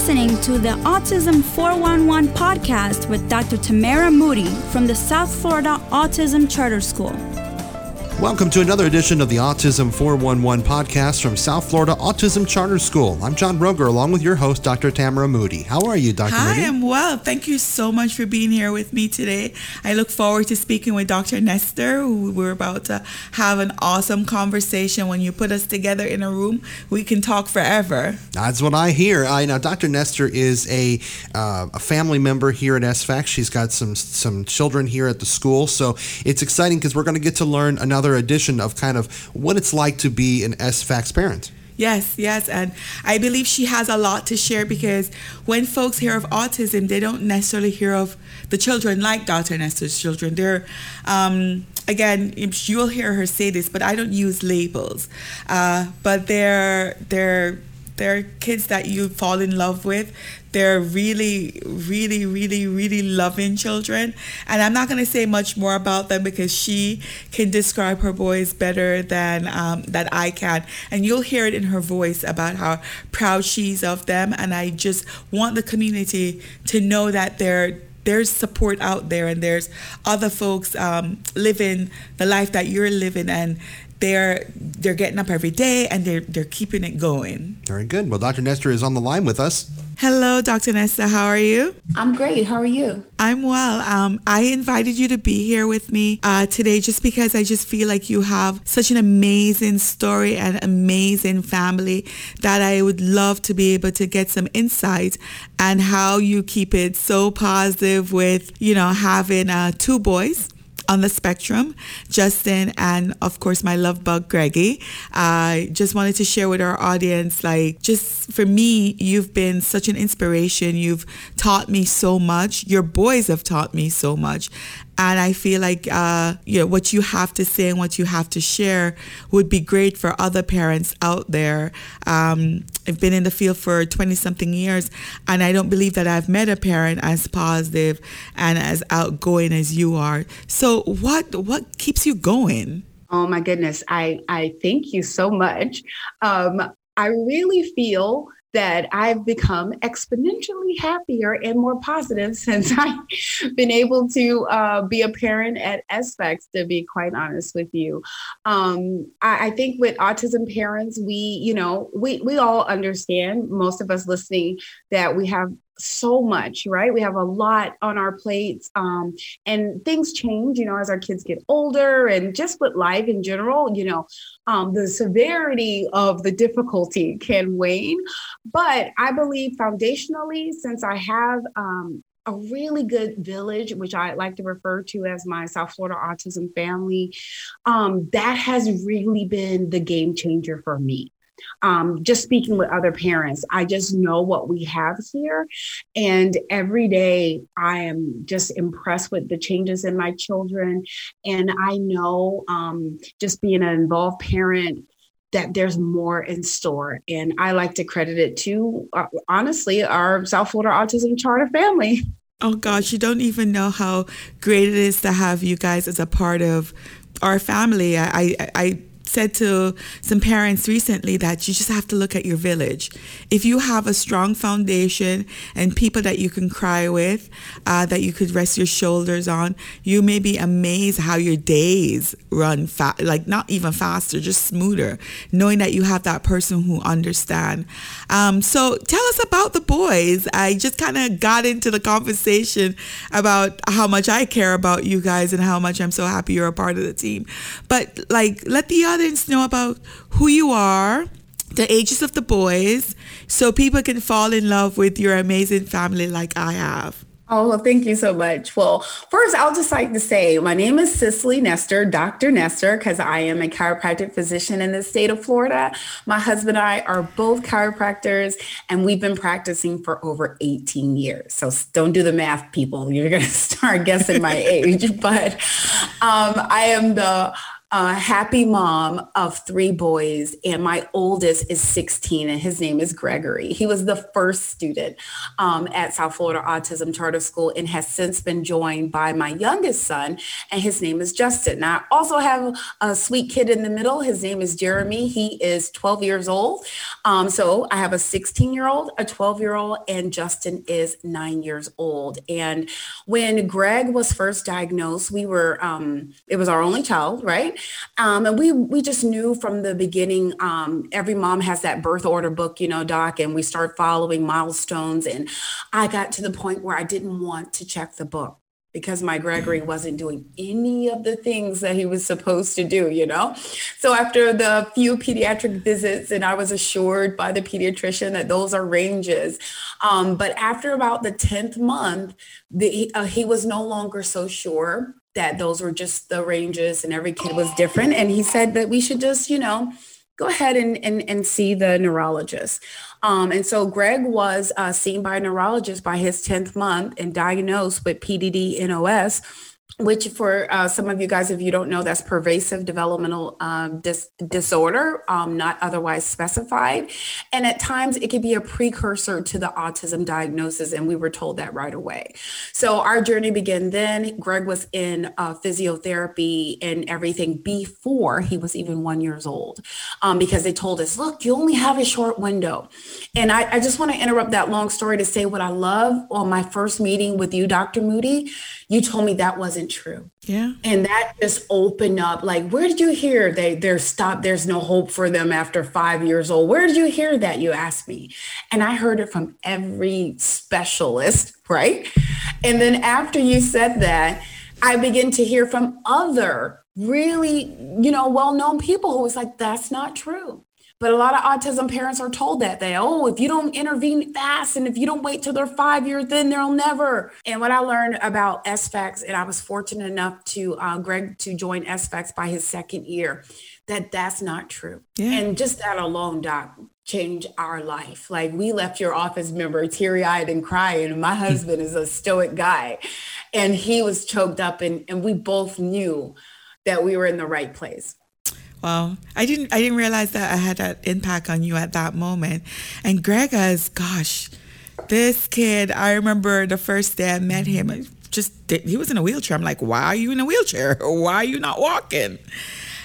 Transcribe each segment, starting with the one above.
listening to the Autism 411 podcast with Dr. Tamara Moodie from the South Florida Autism Charter School. Welcome to another edition of the Autism 411 podcast from South Florida Autism Charter School. I'm John Rogger along with your host, Dr. Tamara Moodie. How are you, Dr. Hi, Moodie? I'm well. Thank you so much for being here with me today. I look forward to speaking with Dr. Nestor. We're about to have an awesome conversation. When you put us together in a room, we can talk forever. That's what I hear. I know Dr. Nestor is a, uh, a family member here at SFAC. She's got some some children here at the school, so it's exciting because we're going to get to learn another edition of kind of what it's like to be an SFACS parent. Yes, yes. And I believe she has a lot to share because when folks hear of autism, they don't necessarily hear of the children like Dr. Nestor's children. They're, um, again, you'll hear her say this, but I don't use labels. Uh, but they're, they're, they're kids that you fall in love with. They're really, really, really, really loving children. And I'm not going to say much more about them because she can describe her boys better than um, that I can. And you'll hear it in her voice about how proud she's of them. And I just want the community to know that they're there's support out there and there's other folks um, living the life that you're living and they're they're getting up every day and they're they're keeping it going. Very good. Well, Dr. Nestor is on the line with us. Hello, Dr. Nestor. How are you? I'm great. How are you? I'm well. Um, I invited you to be here with me uh, today just because I just feel like you have such an amazing story and amazing family that I would love to be able to get some insight and how you keep it so positive with, you know, having uh, two boys on the spectrum, Justin, and of course my love bug, Greggy. I just wanted to share with our audience, like, just for me, you've been such an inspiration. You've taught me so much. Your boys have taught me so much. And I feel like uh, you know, what you have to say and what you have to share would be great for other parents out there. Um, I've been in the field for 20 something years, and I don't believe that I've met a parent as positive and as outgoing as you are. So, what what keeps you going? Oh my goodness, I I thank you so much. Um, I really feel that I've become exponentially happier and more positive since I've been able to uh, be a parent at SFACS, to be quite honest with you. Um, I, I, think with autism parents, we, you know, we, we all understand, most of us listening, that we have so much, right? We have a lot on our plates, um, and things change, you know, as our kids get older, and just with life in general, you know, um, the severity of the difficulty can wane. But I believe foundationally, since I have um, a really good village, which I like to refer to as my South Florida autism family, um, that has really been the game changer for me um, just speaking with other parents, I just know what we have here. And every day I am just impressed with the changes in my children. And I know um, just being an involved parent, that there's more in store. And I like to credit it to, uh, honestly, our South Florida Autism Charter family. Oh gosh, you don't even know how great it is to have you guys as a part of our family. I, I, I said to some parents recently that you just have to look at your village. If you have a strong foundation and people that you can cry with, uh, that you could rest your shoulders on, you may be amazed how your days run fa- like not even faster, just smoother, knowing that you have that person who understand. Um, so tell us about the boys. I just kind of got into the conversation about how much I care about you guys and how much I'm so happy you're a part of the team. But like, let the other know about who you are, the ages of the boys, so people can fall in love with your amazing family like I have. Oh, well, thank you so much. Well, first, I'll just like to say my name is Cicely Nestor, Dr. Nestor, because I am a chiropractic physician in the state of Florida. My husband and I are both chiropractors, and we've been practicing for over 18 years. So don't do the math, people. You're going to start guessing my age. But um, I am the a happy mom of three boys, and my oldest is 16, and his name is Gregory. He was the first student um, at South Florida Autism Charter School and has since been joined by my youngest son, and his name is Justin. Now, I also have a sweet kid in the middle. His name is Jeremy. He is 12 years old. Um, so I have a 16 year old, a 12 year old, and Justin is nine years old. And when Greg was first diagnosed, we were, um, it was our only child, right? Um, and we we just knew from the beginning. Um, every mom has that birth order book, you know, doc, and we start following milestones. And I got to the point where I didn't want to check the book because my Gregory wasn't doing any of the things that he was supposed to do, you know? So after the few pediatric visits, and I was assured by the pediatrician that those are ranges. Um, but after about the 10th month, the, uh, he was no longer so sure that those were just the ranges and every kid was different. And he said that we should just, you know, go ahead and, and, and see the neurologist. Um, and so Greg was uh, seen by a neurologist by his 10th month and diagnosed with PDD NOS which for uh, some of you guys, if you don't know, that's pervasive developmental um, dis- disorder, um, not otherwise specified. And at times it could be a precursor to the autism diagnosis. And we were told that right away. So our journey began then. Greg was in uh, physiotherapy and everything before he was even one years old um, because they told us, look, you only have a short window. And I, I just want to interrupt that long story to say what I love on my first meeting with you, Dr. Moodie you told me that wasn't true. Yeah. And that just opened up like, where did you hear they they're stopped, there's no hope for them after five years old? Where did you hear that? You asked me. And I heard it from every specialist, right? And then after you said that, I begin to hear from other really, you know, well-known people who was like, that's not true. But a lot of autism parents are told that they, oh, if you don't intervene fast and if you don't wait till they're five years, then they'll never. And what I learned about SFACS, and I was fortunate enough to uh, Greg to join SFACS by his second year, that that's not true. Yeah. And just that alone, Doc, changed our life. Like we left your office member teary eyed and crying. My husband is a stoic guy, and he was choked up, and, and we both knew that we were in the right place. Well, I didn't I didn't realize that I had that impact on you at that moment. And Grega's, gosh, this kid, I remember the first day I met him, just he was in a wheelchair. I'm like, why are you in a wheelchair? Why are you not walking?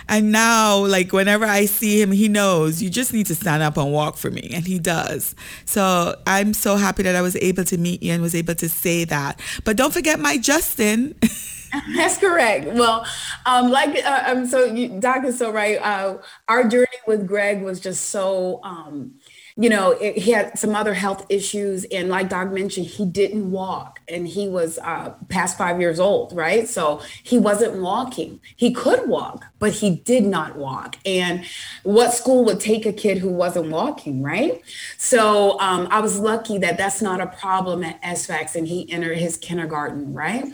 And now, like, whenever I see him, he knows you just need to stand up and walk for me. And he does. So I'm so happy that I was able to meet you and was able to say that. But don't forget my Justin. That's correct. Well, um, like uh, um, so, you, Doc is so right. Uh, our journey with Greg was just so um, you know, it, he had some other health issues. And like Doc mentioned, he didn't walk and he was uh, past five years old, right? So he wasn't walking. He could walk, but he did not walk. And what school would take a kid who wasn't walking, right? So um, I was lucky that that's not a problem at SFACS and he entered his kindergarten, right?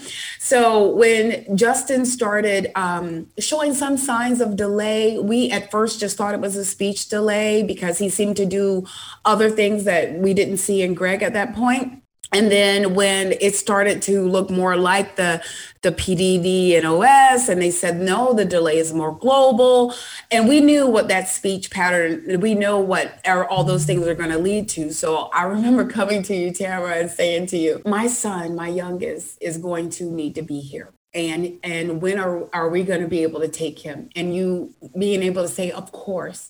So when Justin started um, showing some signs of delay, we at first just thought it was a speech delay because he seemed to do other things that we didn't see in Greg at that point. And then when it started to look more like the the PDD NOS, and they said no, the delay is more global, and we knew what that speech pattern, we know what all those things are going to lead to. So I remember coming to you, Tamara, and saying to you, my son, my youngest, is going to need to be here. And and when are, are we going to be able to take him? And you being able to say of course.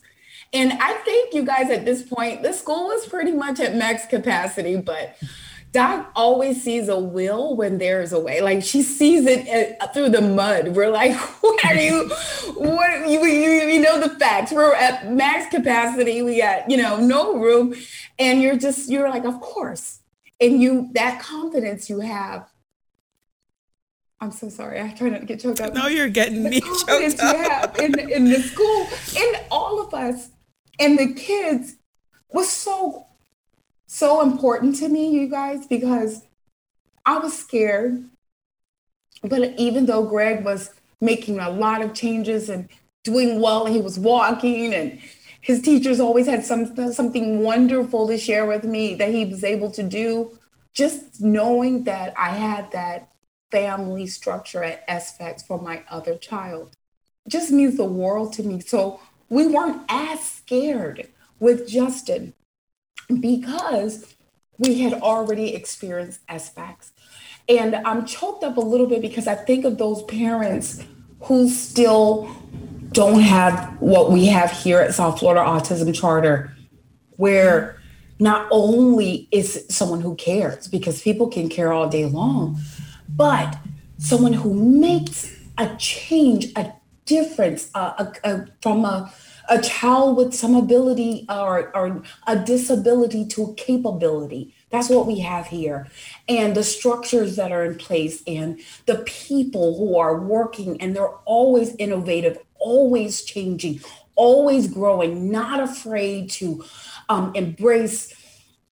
And I think you guys at this point, the school was pretty much at max capacity, but Doc always sees a will when there's a way. Like she sees it uh, through the mud. We're like, what are you? What you, you you know the facts? We're at max capacity. We got you know no room, and you're just you're like, of course. And you that confidence you have. I'm so sorry. I try not to get choked up. No, you're getting the me choked up. in in the school, in all of us and the kids was so so important to me you guys because i was scared but even though greg was making a lot of changes and doing well he was walking and his teachers always had some, something wonderful to share with me that he was able to do just knowing that i had that family structure at SFACS for my other child just means the world to me. So we weren't as scared with Justin because we had already experienced SFACS. And I'm choked up a little bit because I think of those parents who still don't have what we have here at South Florida Autism Charter, where not only is someone who cares, because people can care all day long, but someone who makes a change, a difference uh, a, a, from a, a child with some ability or, or a disability to a capability. That's what we have here. And the structures that are in place and the people who are working and they're always innovative, always changing, always growing, not afraid to um, embrace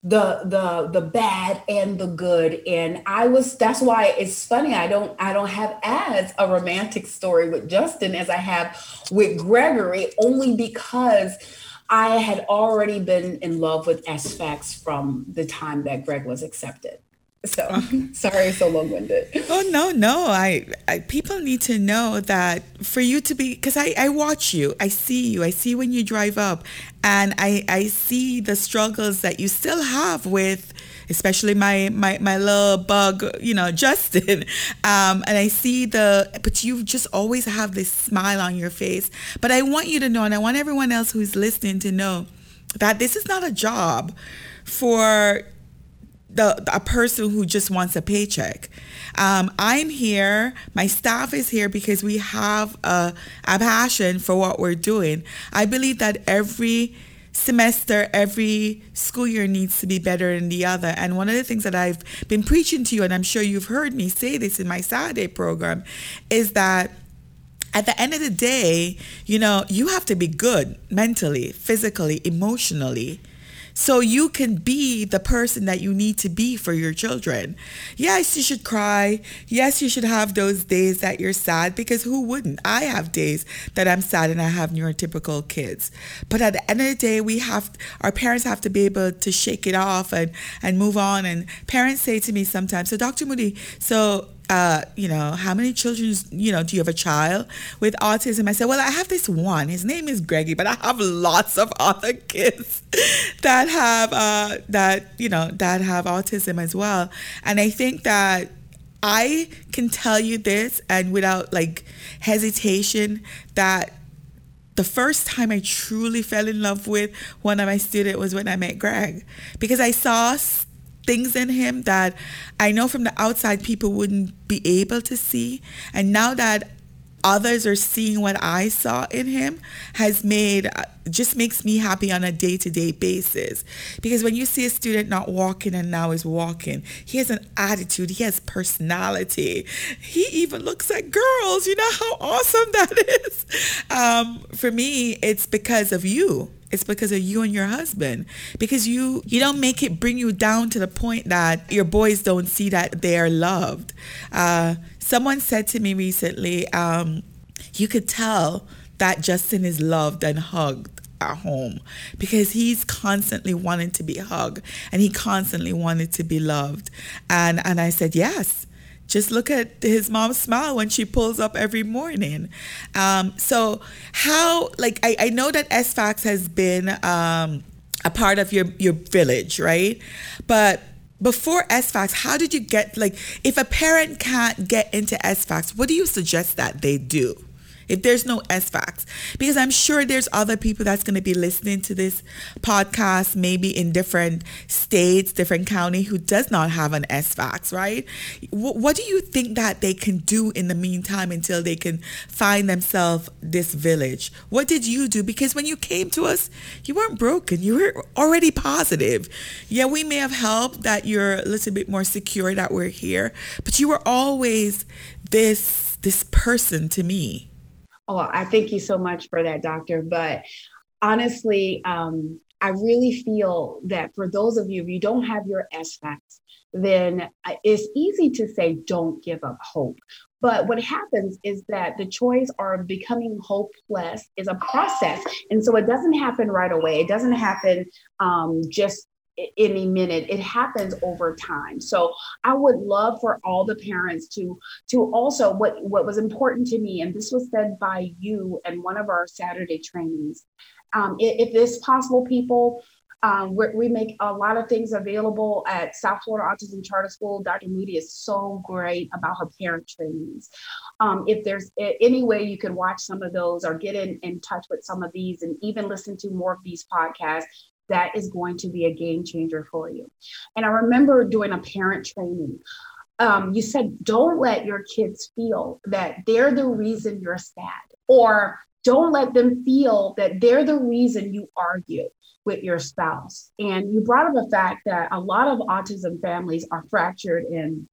the the the bad and the good. And i was that's why it's funny i don't i don't have as a romantic story with justin as i have with gregory only because i had already been in love with SFACS from the time that greg was accepted so sorry, so long winded. Oh no, no. I, I, people need to know that for you to be because I, I watch you, I see you, I see when you drive up, and I I see the struggles that you still have with especially my my my little bug, you know, Justin. Um, and I see the but you just always have this smile on your face. But I want you to know and I want everyone else who's listening to know that this is not a job for the a person who just wants a paycheck. Um, I'm here. My staff is here because we have a, a passion for what we're doing. I believe that every semester, every school year needs to be better than the other. And one of the things that I've been preaching to you, and I'm sure you've heard me say this in my Saturday program, is that at the end of the day, you know, you have to be good mentally, physically, emotionally so you can be the person that you need to be for your children. Yes, you should cry. Yes, you should have those days that you're sad because who wouldn't? I have days that I'm sad and I have neurotypical kids. But at the end of the day, we have our parents have to be able to shake it off and and move on. And parents say to me sometimes, so Dr. Moodie, so uh, you know, how many children, you know, do you have a child with autism? I said, well, I have this one. His name is Greggy, but I have lots of other kids that have, uh, that, you know, that have autism as well. And I think that I can tell you this and without like hesitation that the first time I truly fell in love with one of my students was when I met Greg because I saw things in him that I know from the outside people wouldn't be able to see. And now that others are seeing what I saw in him has made uh, just makes me happy on a day-to-day basis. Because when you see a student not walking and now is walking he has an attitude he has personality. He even looks at girls you know how awesome that is. Um, for me it's because of you it's because of you and your husband. Because you you don't make it bring you down to the point that your boys don't see that they are loved. Uh, someone said to me recently um, you could tell that justin is loved and hugged at home because he's constantly wanting to be hugged and he constantly wanted to be loved. And and i said yes just look at his mom's smile when she pulls up every morning. Um, so how, like, I, I know that SFACS has been um, a part of your, your village, right? But before SFACS, how did you get, like, if a parent can't get into SFACS, what do you suggest that they do? If there's no SFACS. Because I'm sure there's other people that's going to be listening to this podcast, maybe in different states, different county, who does not have an SFACS, right? W- what do you think that they can do in the meantime until they can find themselves this village? What did you do? Because when you came to us, you weren't broken. You were already positive. Yeah, we may have helped that you're a little bit more secure that we're here, but you were always this this person to me Oh, I thank you so much for that, doctor. But honestly, um, I really feel that for those of you, if you don't have your SFACS, then uh, it's easy to say, don't give up hope. But what happens is that the choice or becoming hopeless is a process. And so it doesn't happen right away. It doesn't happen um, just any minute it happens over time so i would love for all the parents to to also what what was important to me and this was said by you and one of our saturday trainings um, if, it's possible people um, we make a lot of things available at South Florida Autism Charter School. Dr. Moodie is so great about her parent trainings. Um, if there's any way you can watch some of those or get in, in touch with some of these and even listen to more of these podcasts, that is going to be a game changer for you. And I remember doing a parent training. Um, you said, don't let your kids feel that they're the reason you're sad, or don't let them feel that they're the reason you argue with your spouse. And you brought up the fact that a lot of autism families are fractured and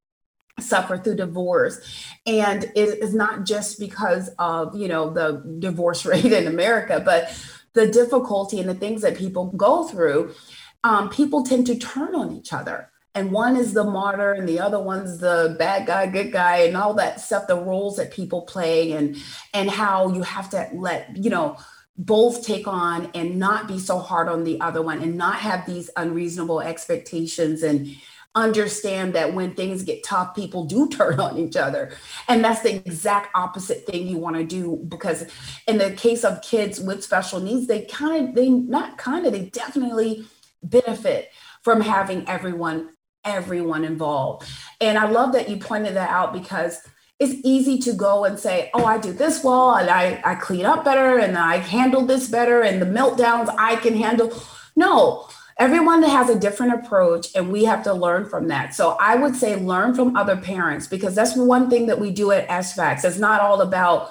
suffer through divorce and it is not just because of you know the divorce rate in america but the difficulty and the things that people go through um, people tend to turn on each other. And one is the martyr and the other one's the bad guy good guy and all that stuff the roles that people play and and how you have to let you know both take on and not be so hard on the other one and not have these unreasonable expectations and understand that when things get tough people do turn on each other and that's the exact opposite thing you want to do because in the case of kids with special needs they kind of they not kind of they definitely benefit from having everyone everyone involved and i love that you pointed that out because it's easy to go and say, oh, I do this well and I, I clean up better and I handle this better and the meltdowns I can handle. No, everyone has a different approach and we have to learn from that. So I would say learn from other parents because that's one thing that we do at SFACS. It's not all about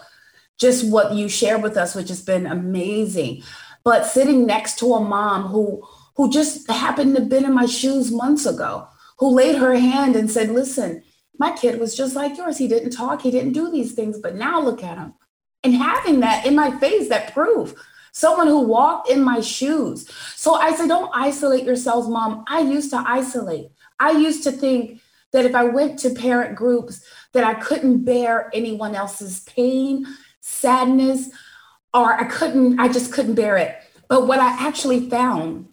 just what you share with us, which has been amazing, but sitting next to a mom who who just happened to have been in my shoes months ago, who laid her hand and said, listen, my kid was just like yours. He didn't talk, he didn't do these things, but now look at him. And having that in my face, that proof, someone who walked in my shoes. So I said, don't isolate yourselves, mom. I used to isolate. I used to think that if I went to parent groups, that I couldn't bear anyone else's pain, sadness, or I couldn't, I just couldn't bear it. But what I actually found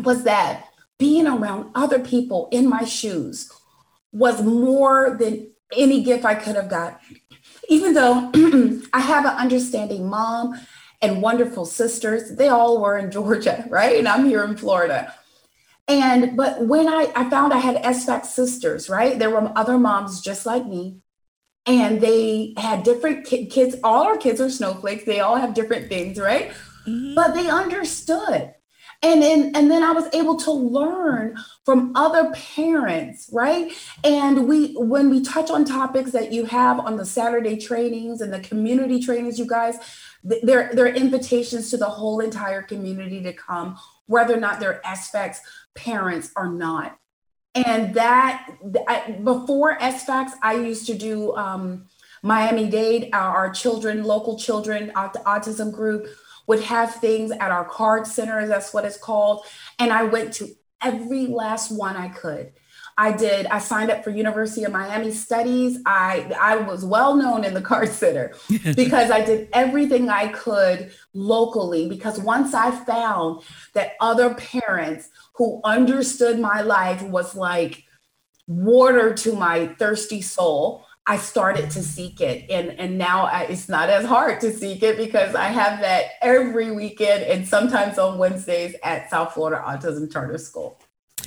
was that being around other people in my shoes was more than any gift I could have got. Even though I have an understanding mom and wonderful sisters, they all were in Georgia, right? And I'm here in Florida. And but when I, I found I had SFAC sisters, right? There were other moms just like me. And they had different ki- kids. All our kids are snowflakes. They all have different things, right? Mm-hmm. But they understood and then and then i was able to learn from other parents right? And we when we touch on topics that you have on the saturday trainings and the community trainings you guys they're, they're invitations to the whole entire community to come whether or not they're SFACS parents or not. And that I, before SFACS i used to do um, miami dade our, our children local children autism group would have things at our CARD center, that's what it's called. And I went to every last one I could. I did, I signed up for University of Miami studies. I, I was well known in the CARD center because I did everything I could locally. Because once I found that other parents who understood my life was like water to my thirsty soul, I started to seek it. And, and now I, it's not as hard to seek it because I have that every weekend and sometimes on Wednesdays at South Florida Autism Charter School.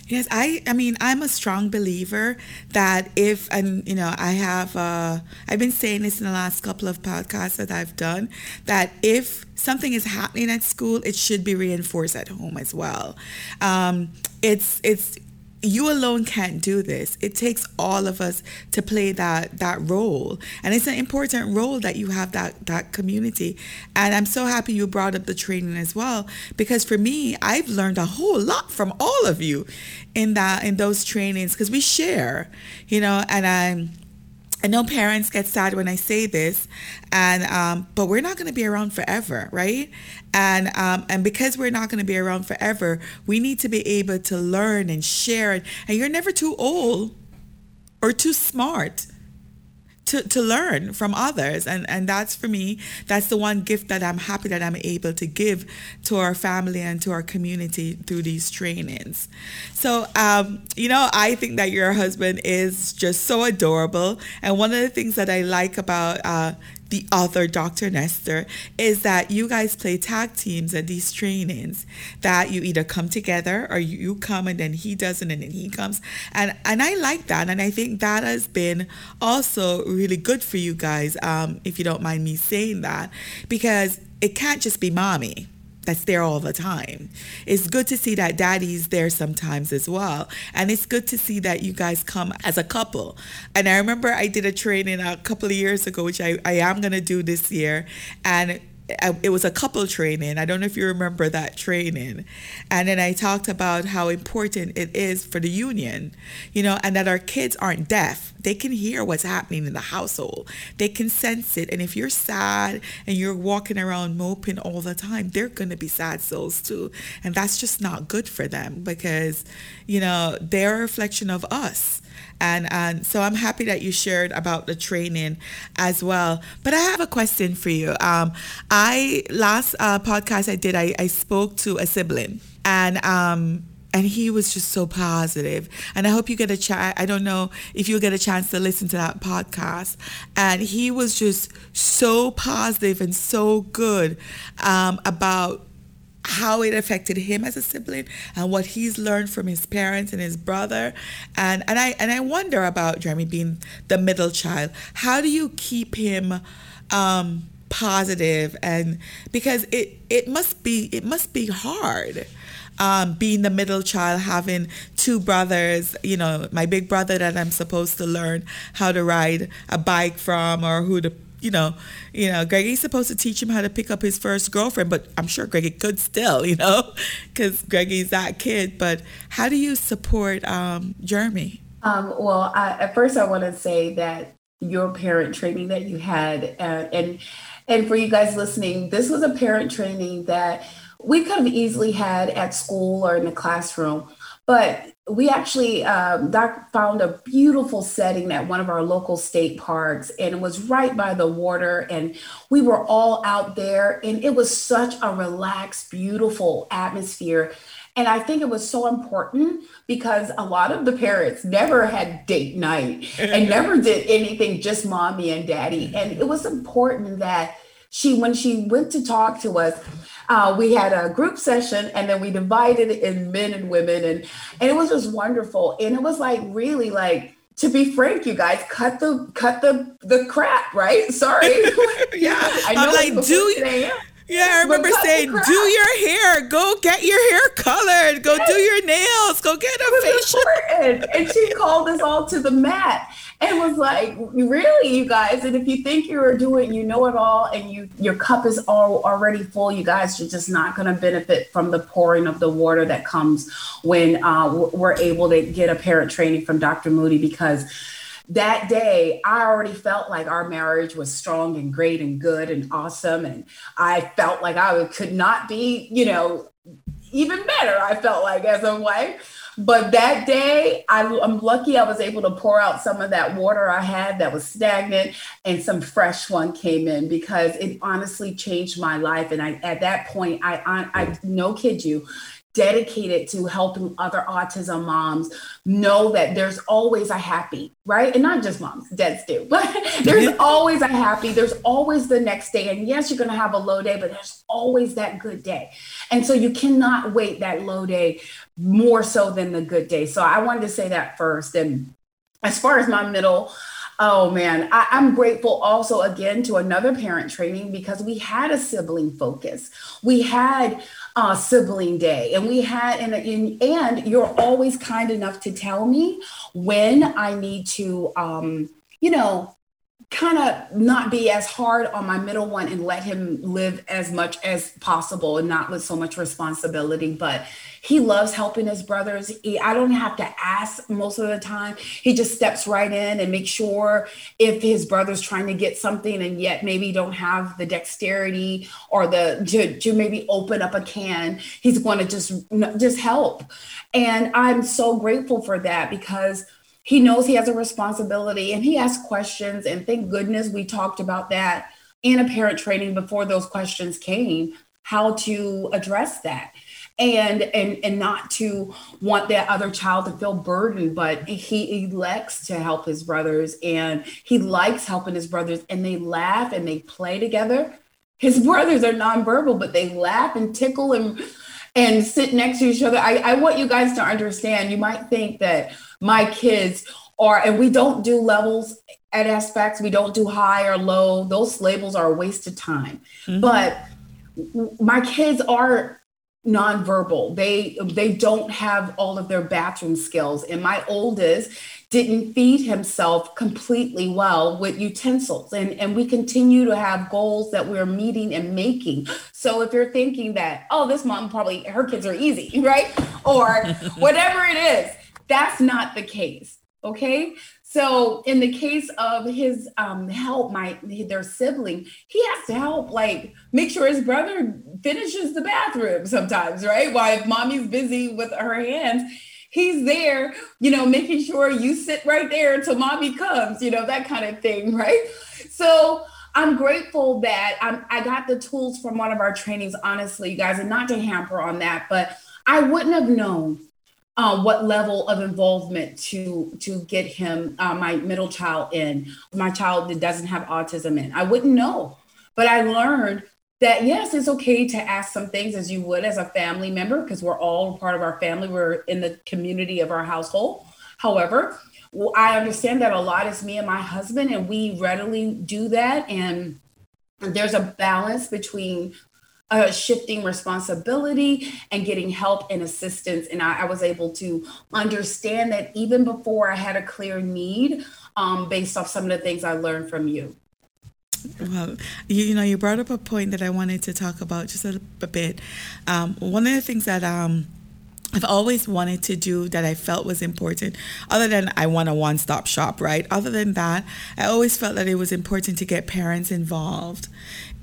Yes, I I mean I'm a strong believer that if and you know I have uh I've been saying this in the last couple of podcasts that I've done that if something is happening at school it should be reinforced at home as well. Um, it's it's you alone can't do this. It takes all of us to play that that role. And it's an important role that you have that that community. And I'm so happy you brought up the training as well because for me, I've learned a whole lot from all of you in that in those trainings because we share, you know, and I'm I know parents get sad when I say this, and um, but we're not going to be around forever, right? And um, and because we're not going to be around forever, we need to be able to learn and share. And, and you're never too old or too smart to, to learn from others. And and that's for me that's the one gift that i'm happy that i'm able to give to our family and to our community through these trainings. So um, you know i think that your husband is just so adorable. And one of the things that i like about uh, the other Dr. Nestor is that you guys play tag teams at these trainings that you either come together or you come and then he doesn't and then he comes and and I like that and I think that has been also really good for you guys um, if you don't mind me saying that because it can't just be mommy that's there all the time. It's good to see that daddy's there sometimes as well. And it's good to see that you guys come as a couple. And I remember I did a training a couple of years ago, which I, I am going to do this year. And it was a couple training. I don't know if you remember that training. And then I talked about how important it is for the union, you know, and that our kids aren't deaf. They can hear what's happening in the household, they can sense it. And if you're sad and you're walking around moping all the time, they're going to be sad souls too. And that's just not good for them because, you know, they're a reflection of us. And, and so I'm happy that you shared about the training as well. But I have a question for you. Um, I last uh, podcast I did, I, I spoke to a sibling, and um, and he was just so positive. positive and i hope you get a chance i don't know if you'll get a chance to listen to that podcast and he was just so positive and so good um, about how it affected him as a sibling and what he's learned from his parents and his brother. And and I and I wonder about Jeremy being the middle child. How do you keep him um, positive? And because it it must be it must be hard um, being the middle child, having two brothers, you know, my big brother that I'm supposed to learn how to ride a bike from or who to you know, you know, Greggy's supposed to teach him how to pick up his first girlfriend, but I'm sure Greggy could still, you know, because Greggy's that kid. But how do you support um, Jeremy? Um, well, I, at first, I want to say that your parent training that you had, uh, and and for you guys listening, this was a parent training that we could have easily had at school or in the classroom, but we actually um, doc found a beautiful setting at one of our local state parks and it was right by the water and we were all out there and it was such a relaxed beautiful atmosphere. And i think it was so important because a lot of the parents never had date night and never did anything just mommy and daddy. And it was important that she when she went to talk to us uh, we had a group session and then we divided in men and women and and it was just wonderful and it was like really like to be frank you guys cut the cut the the crap right sorry yeah i know I'm like do yeah, I remember saying, "Do your hair. Go get your hair colored. Go yes. do your nails. Go get a facial." and she called us all to the mat and was like, "Really, you guys? And if you think you're doing, you know it all, and you your cup is all already full, you guys, you're just not going to benefit from the pouring of the water that comes when uh, we're able to get a parent training from Dr. Moodie because." that day, I already felt like our marriage was strong and great and good and awesome. And I felt like I could not be, you know, even better. I felt like as a wife. But that day, I, am lucky I was able to pour out some of that water I had that was stagnant and some fresh one came in because it honestly changed my life. And I, at that point, I, I, I no kid you, dedicated to helping other autism moms know that there's always a happy, right? And not just moms, dads do, but there's always a happy, there's always the next day. And yes, you're going to have a low day, but there's always that good day. And so you cannot wait that low day more so than the good day. So I wanted to say that first. And as far as my middle, Oh man, I, am grateful also again to another parent training because we had a sibling focus. We had uh, sibling day. And we had and, and and you're always kind enough to tell me when I need to um, you know kind of not be as hard on my middle one and let him live as much as possible and not with so much responsibility. But he loves helping his brothers. He, i don't have to ask most of the time. He just steps right in and makes sure if his brother's trying to get something and yet maybe don't have the dexterity or the to, to maybe open up a can he's going to just just help. And i'm so grateful for that because he knows he has a responsibility and he asks questions. And thank goodness we talked about that in a parent training before those questions came, how to address that. And, and and not to want that other child to feel burdened, but he elects to help his brothers and he likes helping his brothers and they laugh and they play together. His brothers are nonverbal, but they laugh and tickle and and sit next to each other. I, I want you guys to understand. You might think that my kids are, and we don't do levels at SFACS, we don't do high or low. Those labels are a waste of time. Mm-hmm. But my kids are nonverbal. They they don't have all of their bathroom skills. And my oldest didn't feed himself completely well with utensils. And, and we continue to have goals that we're meeting and making. So if you're thinking that, oh, this mom probably her kids are easy, right? Or whatever it is, that's not the case. Okay. So in the case of his um, help, my their sibling, he has to help, like make sure his brother finishes the bathroom sometimes, right? While if mommy's busy with her hands, he's there, you know, making sure you sit right there until mommy comes, you know, that kind of thing, right? So I'm grateful that I'm, I got the tools from one of our trainings, honestly, you guys, and not to hamper on that, but I wouldn't have known uh, what level of involvement to to get him uh, my middle child in. My child that doesn't have autism in. I wouldn't know but i learned that yes it's okay to ask some things as you would as a family member because we're all part of our family. We're in the community of our household. However i understand that a lot is me and my husband and we readily do that and there's a balance between uh, shifting responsibility and getting help and assistance. And I, I, was able to understand that even before I had a clear need, um, based off some of the things I learned from you. Well, you, you, know, you brought up a point that I wanted to talk about just a, a bit. Um, one of the things that um, I've always wanted to do that I felt was important, other than I want a one stop shop, right? Other than that, I always felt that it was important to get parents involved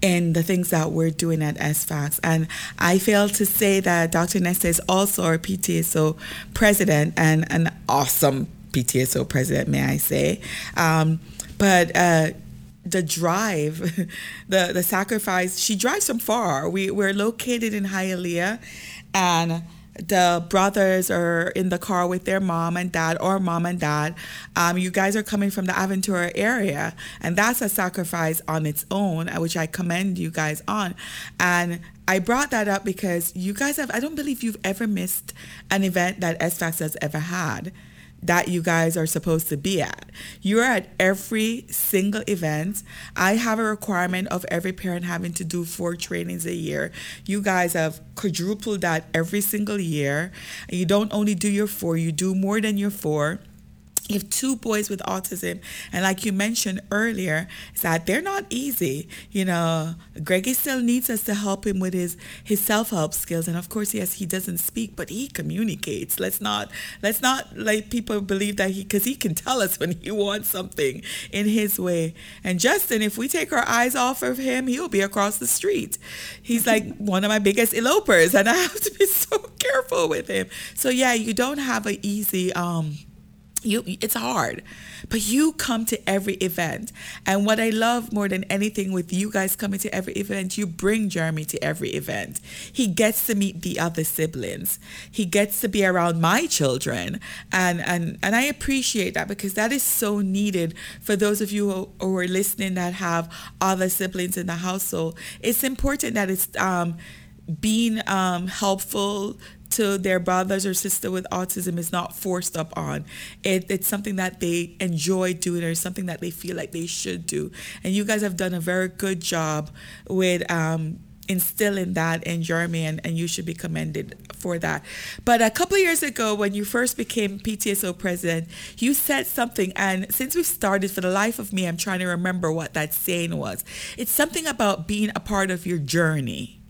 in the things that we're doing at SFACS. And I fail to say that Dr. Nestor is also our PTSO president and an awesome PTSO president, may I say. Um, but uh, the drive, the, the sacrifice, she drives from far. We, we're located in Hialeah and the brothers are in the car with their mom and dad or mom and dad. Um, you guys are coming from the Aventura area, and that's a sacrifice on its own, uh, which I commend you guys on. And I brought that up because you guys have, I don't believe you've ever missed an event that SFACS has ever had that you guys are supposed to be at. You're at every single event. I have a requirement of every parent having to do four trainings a year. You guys have quadrupled that every single year. You don't only do your four, you do more than your four you have two boys with autism and like you mentioned earlier is that they're not easy. You know greggy still needs us to help him with his his self-help skills. And of course yes he doesn't speak but he communicates. Let's not let's not let people believe that he because he can tell us when he wants something in his way. And justin if we take our eyes off of him he'll be across the street. He's like one of my biggest elopers and i have to be so careful with him. So yeah you don't have an easy um you it's hard. But you come to every event. And what i love more than anything with you guys coming to every event you bring jeremy to every event. He gets to meet the other siblings. He gets to be around my children. And and and i appreciate that because that is so needed for those of you who, who are listening that have other siblings in the household. It's important that it's um being um, helpful to their brothers or sister with autism is not forced up on. It, it's something that they enjoy doing or something that they feel like they should do. And you guys have done a very good job with um, instilling that in Jeremy, and, and you should be commended for that. But a couple of years ago, when you first became PTSO president, you said something, and since we've started, for the life of me, I'm trying to remember what that saying was. It's something about being a part of your journey.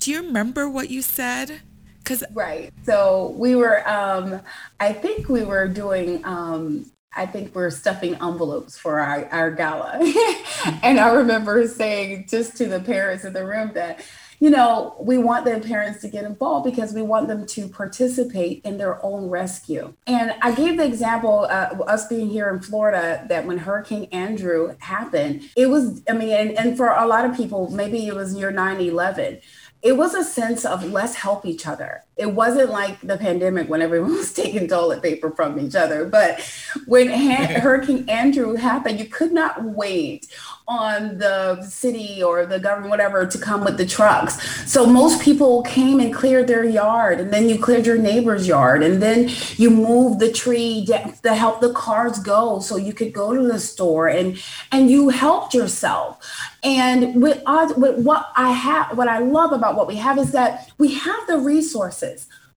Do you remember what you said? Cause right. So we were, um, I think we were doing, um, I think we're stuffing envelopes for our, our gala. and I remember saying just to the parents in the room that, you know, we want the parents to get involved because we want them to participate in their own rescue. And I gave the example, uh, us being here in Florida, that when Hurricane Andrew happened, it was, I mean, and, and for a lot of people, maybe it was year 9 11 it was a sense of let's help each other. It wasn't like the pandemic when everyone was taking toilet paper from each other. But when Hurricane Andrew happened, you could not wait on the city or the government, whatever, to come with the trucks. So most people came and cleared their yard, and then you cleared your neighbor's yard, and then you moved the tree to help the cars go, so you could go to the store, and and you helped yourself. And with, with what I have, what I love about what we have is that we have the resources.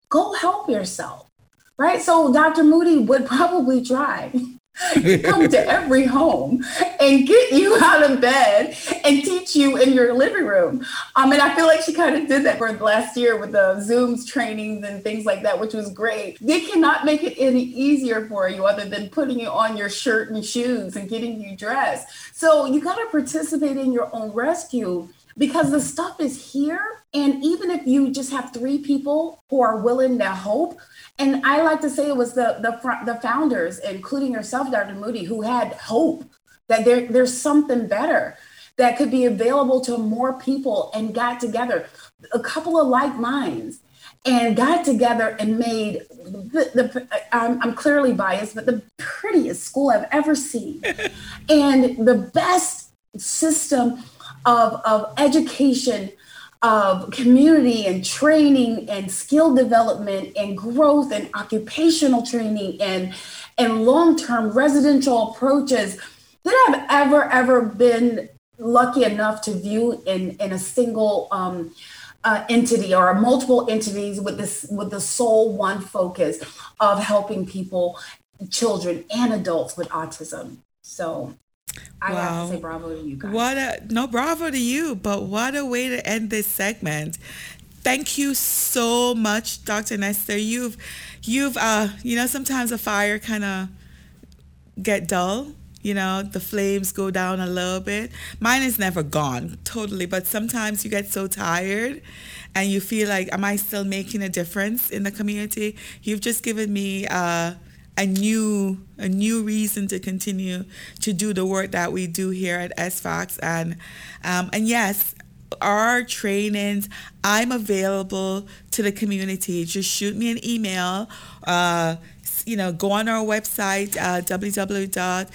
Go help yourself, right? So Dr. Moodie would probably try come to every home and get you out of bed and teach you in your living room. Um, and I feel like she kind of did that for last year with the Zooms trainings and things like that, which was great. They cannot make it any easier for you other than putting you on your shirt and shoes and getting you dressed. So you got to participate in your own rescue because the stuff is here. And even if you just have three people who are willing to hope, and I like to say it was the the the founders, including yourself, Dr. Moodie, who had hope that there there's something better that could be available to more people and got together a couple of like minds and got together and made the, the I'm, I'm, clearly biased but the prettiest school i've ever seen and the best system of, of education of community and training and skill development and growth and occupational training and and long-term residential approaches that I've ever ever been lucky enough to view in in a single um, uh, entity or multiple entities with this with the sole one focus of helping people, children and adults with autism. So I wow. have to say bravo to you guys. What a no bravo to you, but what a way to end this segment. Thank you so much, Dr. Nestor. You've you've uh you know sometimes a fire kind of get dull you know the flames go down a little bit mine is never gone totally but sometimes you get so tired and you feel like am i still making a difference in the community you've just given me uh, a new a new reason to continue to do the work that we do here at SFACS and um, and yes our trainings i'm available to the community. Just shoot me an email uh, you know, go on our website, uh, www.sfacs.org,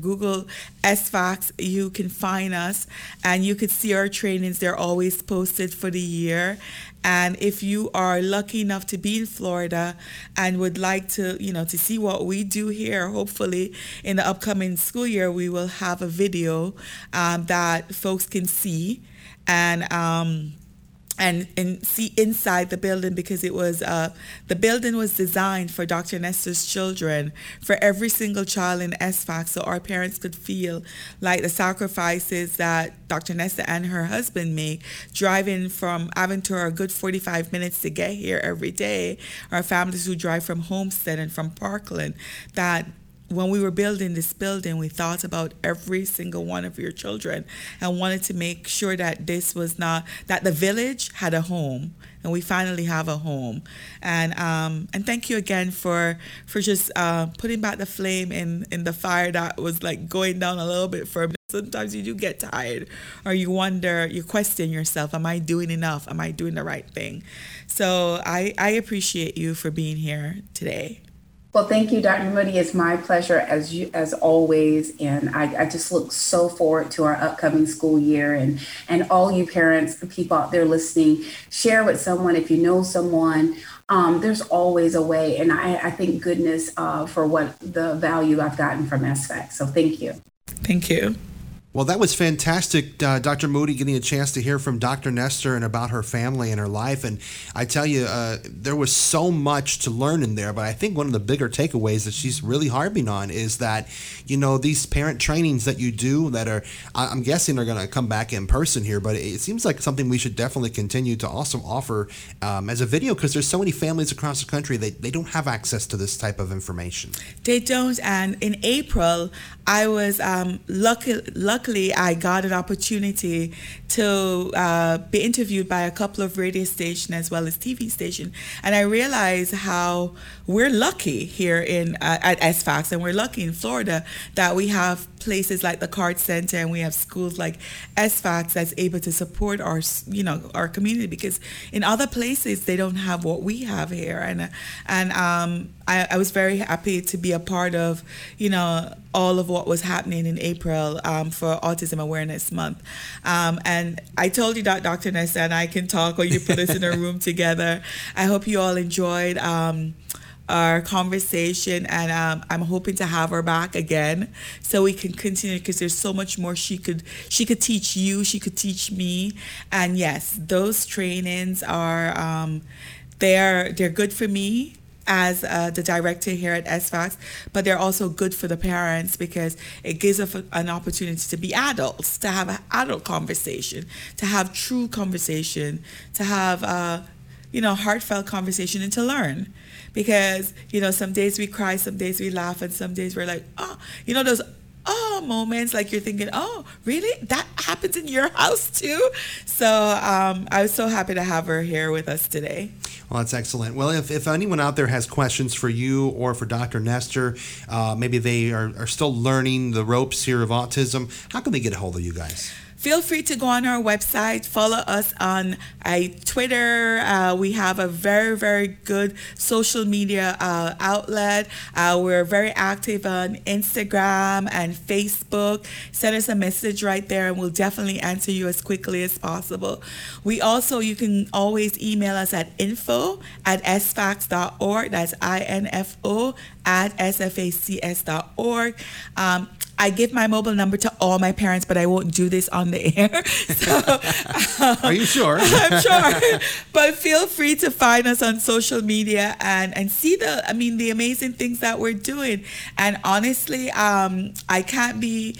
Google SFACS, you can find us and you can see our trainings. They're always posted for the year. And if you are lucky enough to be in Florida and would like to, you know, to see what we do here, hopefully in the upcoming school year, we will have a video um, that folks can see. And, um, and and see inside the building because it was uh, the building was designed for Dr. Nestor's children for every single child in SFACS so our parents could feel like the sacrifices that Dr. Nestor and her husband make driving from Aventura a good 45 minutes to get here every day our families who drive from Homestead and from Parkland that when we were building this building, we thought about every single one of your children and wanted to make sure that this was not that the village had a home, and we finally have a home. And um, and thank you again for for just uh, putting back the flame in in the fire that was like going down a little bit for. Sometimes you do get tired, or you wonder, you question yourself: Am I doing enough? Am I doing the right thing? So I I appreciate you for being here today. Well, thank you, Dr. Moodie. It's my pleasure as you as always, and I, I, just look so forward to our upcoming school year. And and all you parents, people out there listening, share with someone if you know someone. Um, there's always a way, and I, I thank goodness uh, for what the value I've gotten from SFACS. So thank you. Thank you. Well, that was fantastic, uh, Dr. Moodie, getting a chance to hear from Dr. Nestor and about her family and her life. And I tell you, uh, there was so much to learn in there. But I think one of the bigger takeaways that she's really harping on is that, you know, these parent trainings that you do that are, I'm guessing, are going to come back in person here. But it seems like something we should definitely continue to also offer um, as a video because there's so many families across the country that they don't have access to this type of information. They don't. And in April, I was um, lucky, lucky luckily, I got an opportunity to uh, be interviewed by a couple of radio stations as well as TV station, and I realized how we're lucky here in uh, at SFACS, and we're lucky in Florida that we have places like the CARD Center and we have schools like SFACS that's able to support our you know our community because in other places they don't have what we have here, and and um, I, I was very happy to be a part of you know all of what was happening in April um, for Autism Awareness Month. Um, and I told you that Dr. Nestor and I can talk when you put us in a room together. I hope you all enjoyed um, our conversation and um, I'm hoping to have her back again so we can continue because there's so much more she could she could teach you she could teach me and yes those trainings are um, they're they're good for me as uh, the director here at SFACS, but they're also good for the parents because it gives us an opportunity to be adults, to have an adult conversation, to have true conversation, to have, uh, you know, heartfelt conversation and to learn. Because, you know, some days we cry, some days we laugh, and some days we're like, oh, you know, those oh moments like you're thinking oh really that happens in your house too so um, i was so happy to have her here with us today well, that's excellent. Well, if, if anyone out there has questions for you or for Dr. Nestor, uh, maybe they are, are still learning the ropes here of autism, how can they get a hold of you guys? Feel free to go on our website, follow us on uh, Twitter. Uh, we have a very, very good social media uh, outlet. Uh, we're very active on Instagram and Facebook. Send us a message right there and we'll definitely answer you as quickly as possible. We also, you can always email us at info at sfacs.org. That's I-N-F-O at sfacs.org. Um, I give my mobile number to all my parents, but I won't do this on the air. So, um, Are you sure? I'm sure. But feel free to find us on social media and, and see the, I mean, the amazing things that we're doing. And honestly, um, I can't be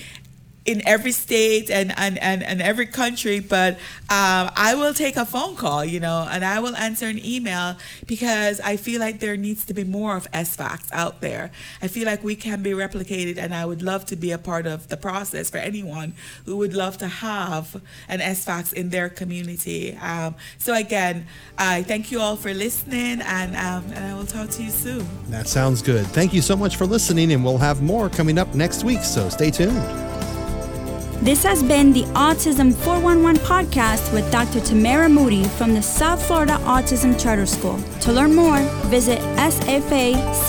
in every state and, and, and, and every country, but um, I will take a phone call, you know, and I will answer an email because I feel like there needs to be more of SFACS out there. I feel like we can be replicated, and I would love to be a part of the process for anyone who would love to have an SFACS in their community. Um, so, again, I thank you all for listening, and, um, and I will talk to you soon. That sounds good. Thank you so much for listening, and we'll have more coming up next week, so stay tuned. This has been the Autism 411 podcast with Dr. Tamara Moodie from the South Florida Autism Charter School. To learn more, visit sfacs.org.